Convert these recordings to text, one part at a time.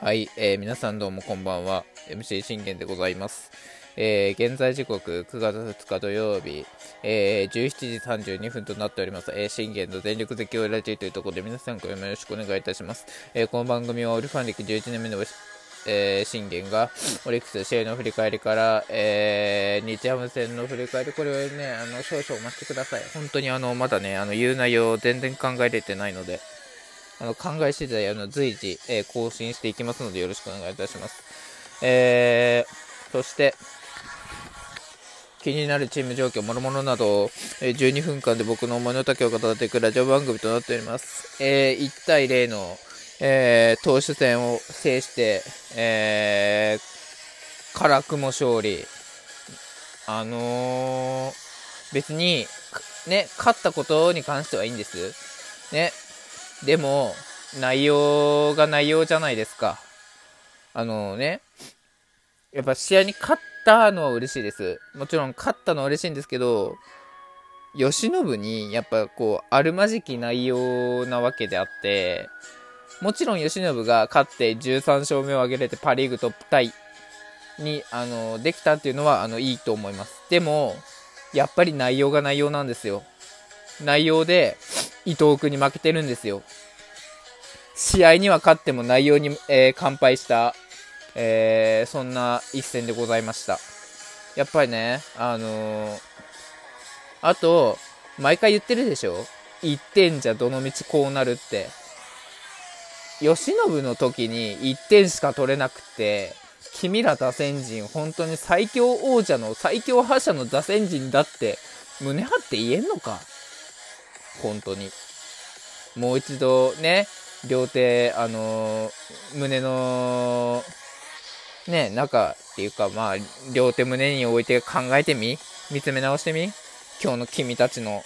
はい、えー、皆さんどうもこんばんは。MC 信玄でございます、えー、現在時刻9月2日土曜日、えー、17時32分となっております、えー、信玄の全力絶叫ラジオというところで皆さんこれもよろしくお願いいたします、えー、この番組はオリファン歴11年目のえー、信玄がオリックス試合の振り返りから、えー、日ハム戦の振り返り、これはね、あの少々お待ちください。本当にあのまだね、あの言う内容全然考えれてないので、あの考え次第あの随時、えー、更新していきますのでよろしくお願いいたします。えー、そして、気になるチーム状況、諸々など、え、12分間で僕の思いの丈を語っていくラジオ番組となっております。えー、1対0の、えー、投手戦を制して、えー、辛くも勝利。あの、別に、ね、勝ったことに関してはいいんです。ね。でも、内容が内容じゃないですか。あのね、やっぱ試合に勝ったのは嬉しいです。もちろん勝ったのは嬉しいんですけど、慶喜にやっぱこう、あるまじき内容なわけであって、もちろん慶喜が勝って13勝目を挙げれてパ・リーグトップタイに、あの、できたっていうのは、あの、いいと思います。でも、やっぱり内容が内容なんですよ。内容で、伊藤君に負けてるんですよ。試合には勝っても内容に、えー、完敗した、えー、そんな一戦でございました。やっぱりね、あのー、あと、毎回言ってるでしょ ?1 点じゃどのみちこうなるって。慶喜の時に1点しか取れなくて、君ら打線陣、本当に最強王者の最強覇者の打線陣だって、胸張って言えんのか？本当に。もう一度ね、両手、あのー、胸の、ね、中っていうか、まあ、両手胸に置いて考えてみ？見つめ直してみ？今日の君たちの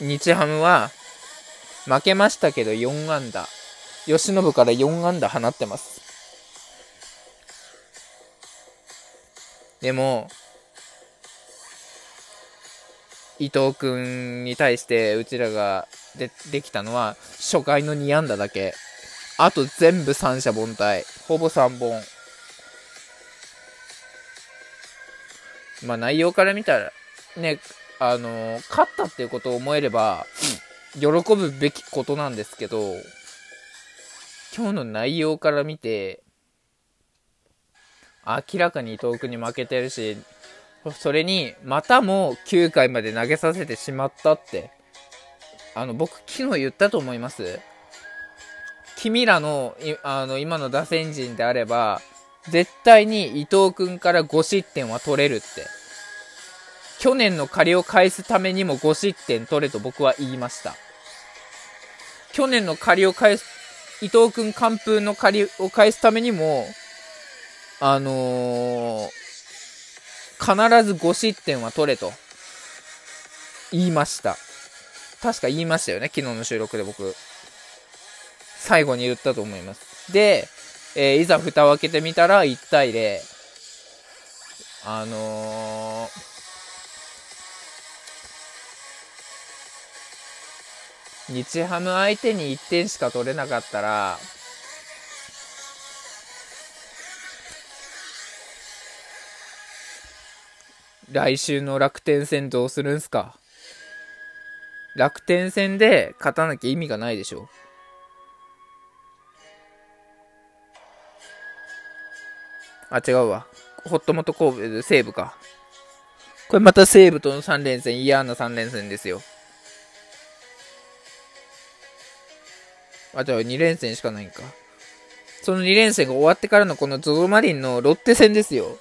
日ハムは負けましたけど4安打。吉信から4安打放ってます。でも、伊藤君に対してうちらがでできたのは初回の2安打だけ。あと全部三者凡退。ほぼ3本。まあ内容から見たら、ね、あの勝ったっていうことを思えれば、喜ぶべきことなんですけど、今日の内容から見て、明らかに伊藤君に負けてるし、それに、またも9回まで投げさせてしまったって、あの、僕昨日言ったと思います？君らの、あの、今の打線陣であれば、絶対に伊藤君から5失点は取れるって。去年の借りを返すためにも5失点取れと僕は言いました。去年の借りを返す、伊藤君完封の借りを返すためにも、あのー、必ず5失点は取れと言いました。確か言いましたよね、昨日の収録で僕。最後に言ったと思います。で、えー、いざ蓋を開けてみたら1対0。あのー、日ハム相手に1点しか取れなかったら、来週の楽天戦どうするんすか？楽天戦で勝たなきゃ意味がないでしょ？あ、違うわ。ホットモト神戸で西武か。これまた西武との3連戦、嫌な3連戦ですよ。あ、じゃあ2連戦しかないんか。その2連戦が終わってからのこのゾゾマリンのロッテ戦ですよ。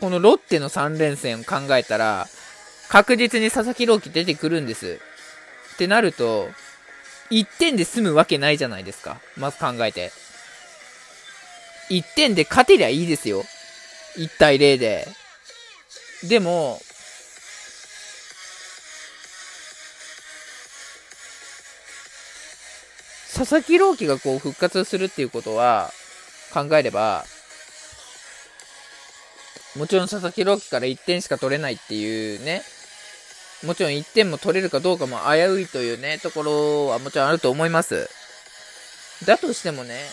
このロッテの3連戦を考えたら、確実に佐々木朗希出てくるんです。ってなると、1点で済むわけないじゃないですか。まず考えて。1点で勝てりゃいいですよ。1対0で。でも、佐々木朗希がこう復活するっていうことは考えれば、もちろん佐々木朗希から1点しか取れないっていうね、もちろん1点も取れるかどうかも危ういというね、ところはもちろんあると思います。だとしてもね、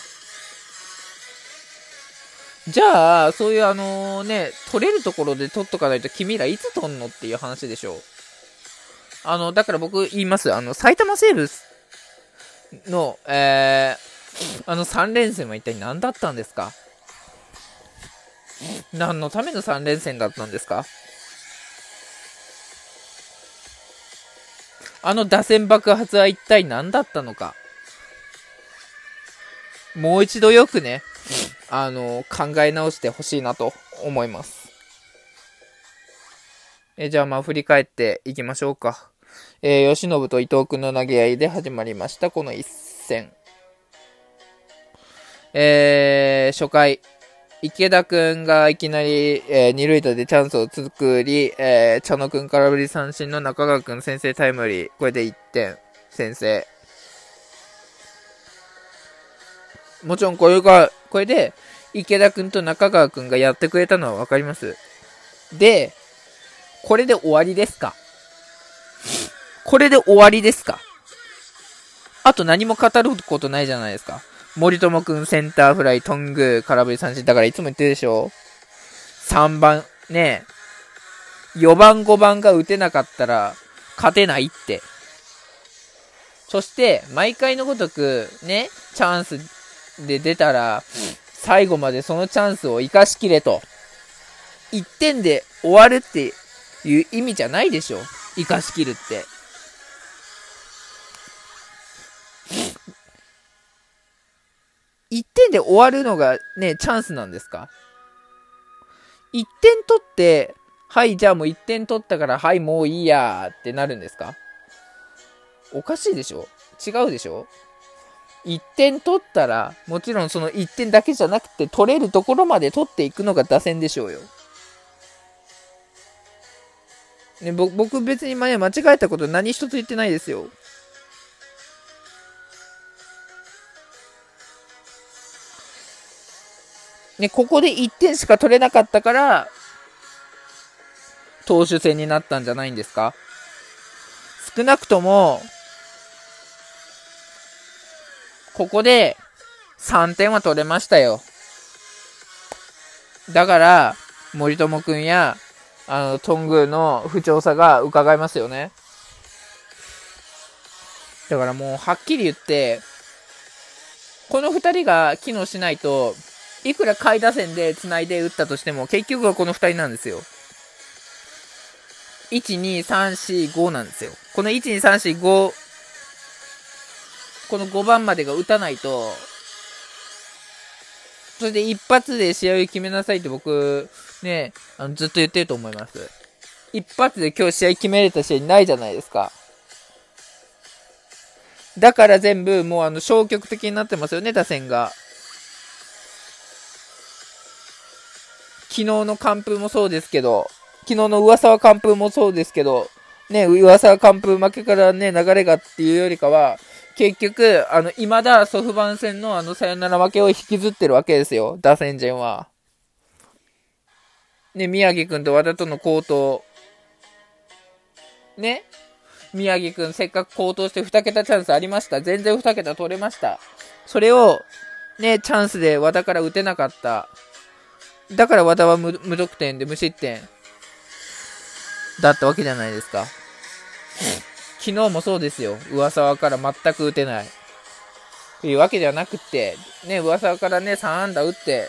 じゃあ、そういうあのね、取れるところで取っとかないと君らいつ取んのっていう話でしょ。あの、だから僕言います。あの、埼玉西武の、えー、あの3連戦は一体何だったんですか？何のための3連戦だったんですか？あの打線爆発は一体何だったのか？もう一度よくね、あの、考え直してほしいなと思います。え、じゃあまあ振り返っていきましょうか。えー、吉信と伊藤君の投げ合いで始まりました、この一戦。えー、初回、池田くんがいきなり、えー、二塁打でチャンスを作り、えー、茶野くん空振り三振の中川くん先制タイムリー。これで1点先制。もちろんこれが、これで池田くんと中川くんがやってくれたのはわかります。で、これで終わりですか？これで終わりですか？あと何も語ることないじゃないですか。森友くんセンターフライ、トング、空振り三振。だからいつも言ってるでしょ ?3 番、ね4番、5番が打てなかったら勝てないって。そして、毎回のごとく、ね、チャンスで出たら、最後までそのチャンスを生かしきれと。1点で終わるっていう意味じゃないでしょ生かしきるって。1点で終わるのがね、チャンスなんですか ?1 点取って、はい、じゃあもう1点取ったから、はい、もういいやってなるんですか？おかしいでしょ？違うでしょ？1点取ったら、もちろんその1点だけじゃなくて、取れるところまで取っていくのが打線でしょうよ。ね、僕別に前間違えたこと何一つ言ってないですよ。ね、ここで1点しか取れなかったから、投手戦になったんじゃないんですか？少なくとも、ここで3点は取れましたよ。だから、森友くんや、あの、トングの不調さが伺えますよね。だからもう、はっきり言って、この2人が機能しないと、いくら下位打線で繋いで打ったとしても、結局はこの2人なんですよ。1、2、3、4、5なんですよ。この1、2、3、4、5、この5番までが打たないと、それで一発で試合を決めなさいって僕、ね、あのずっと言ってると思います。一発で今日試合決めれた試合ないじゃないですか。だから全部もうあの消極的になってますよね、打線が。昨日の完封もそうですけど、昨日の噂は完封もそうですけど、ね、噂は完封負けからね、流れがっていうよりかは、結局、あの、未だソフバン戦のあのサヨナラ負けを引きずってるわけですよ、打線陣は。ね、宮城くんと和田との高騰。ね宮城くんせっかく高騰して2桁チャンスありました。全然2桁取れました。それを、ね、チャンスで和田から打てなかった。だから和田は無得点で無失点だったわけじゃないですか。昨日もそうですよ。上沢から全く打てない。というわけではなくて、ね、上沢からね、3安打打って、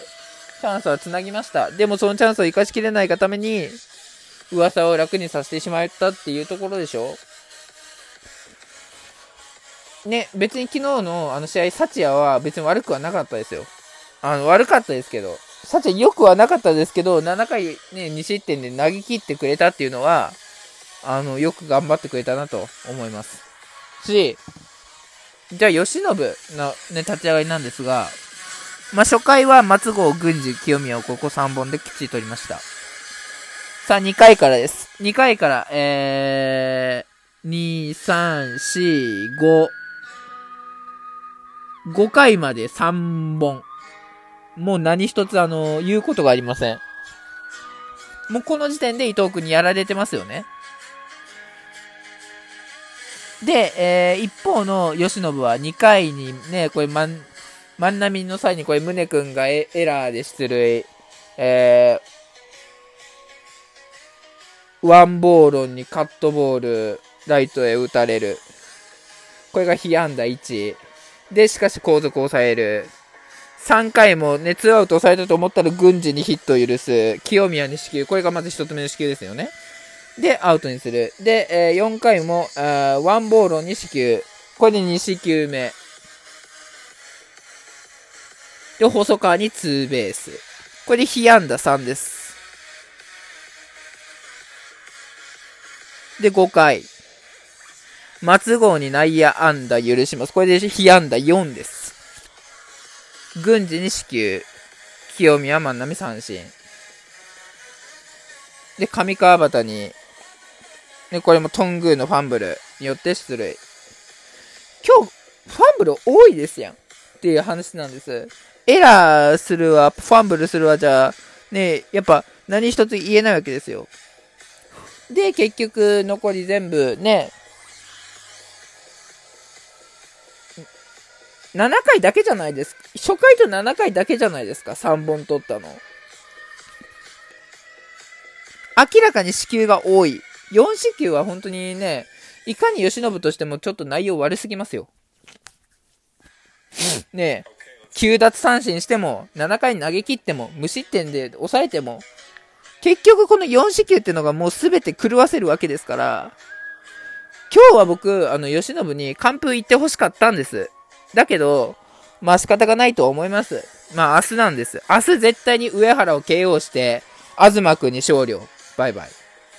チャンスは繋ぎました。でもそのチャンスを生かしきれないがために、噂を楽にさせてしまったっていうところでしょね、別に昨日のあの試合、サチアは別に悪くはなかったですよ。あの、悪かったですけど、さて、良くはなかったですけど、7回ね、2失点で投げ切ってくれたっていうのは、あの、よく頑張ってくれたなと思います。し、じゃあ、吉信のね、立ち上がりなんですが、まあ、初回は松郷、郡司、清宮をここ3本できっちり取りました。さあ、2回からです。2回から、えー、2、3、4、5、5回まで3本。もう何一つあの、言うことがありません。もうこの時点で伊藤君にやられてますよね。で、えー、一方の慶喜は2回にね、これ万、万波の際にこれ宗君がエラーで出塁、えー、ワンボールにカットボール、ライトへ打たれる。これが被安打1。で、しかし後続を抑える。3回もね、ツーアウト抑えたと思ったら軍事にヒットを許す。清宮に死球。これがまず1つ目の死球ですよね。で、アウトにする。で、えー、4回も、あワンボールに死球。これで2四球目。で、細川にツーベース。これで被安打3です。で、5回。松郷に内野安打許します。これで被安打4です。軍事に死球。清宮万波三振。で、上川端に、で、これもトングーのファンブルによって出塁。今日、ファンブル多いですやん。っていう話なんです。エラーするわ、ファンブルするわ、じゃあ、ね、やっぱ何一つ言えないわけですよ。で、結局、残り全部ね、7回だけじゃないです初回と7回だけじゃないですか、3本取ったの。明らかに死球が多い。4四球は本当にね、いかに吉信としてもちょっと内容悪すぎますよ。ねえ。9奪三振しても、7回投げ切っても、無失点で抑えても、結局この4四球ってのがもう全て狂わせるわけですから、今日は僕、あの、吉信に完封行ってほしかったんです。だけど、まあ仕方がないと思います。まあ明日なんです。明日絶対に上原を KO して、東くんに勝利を。バイバイ。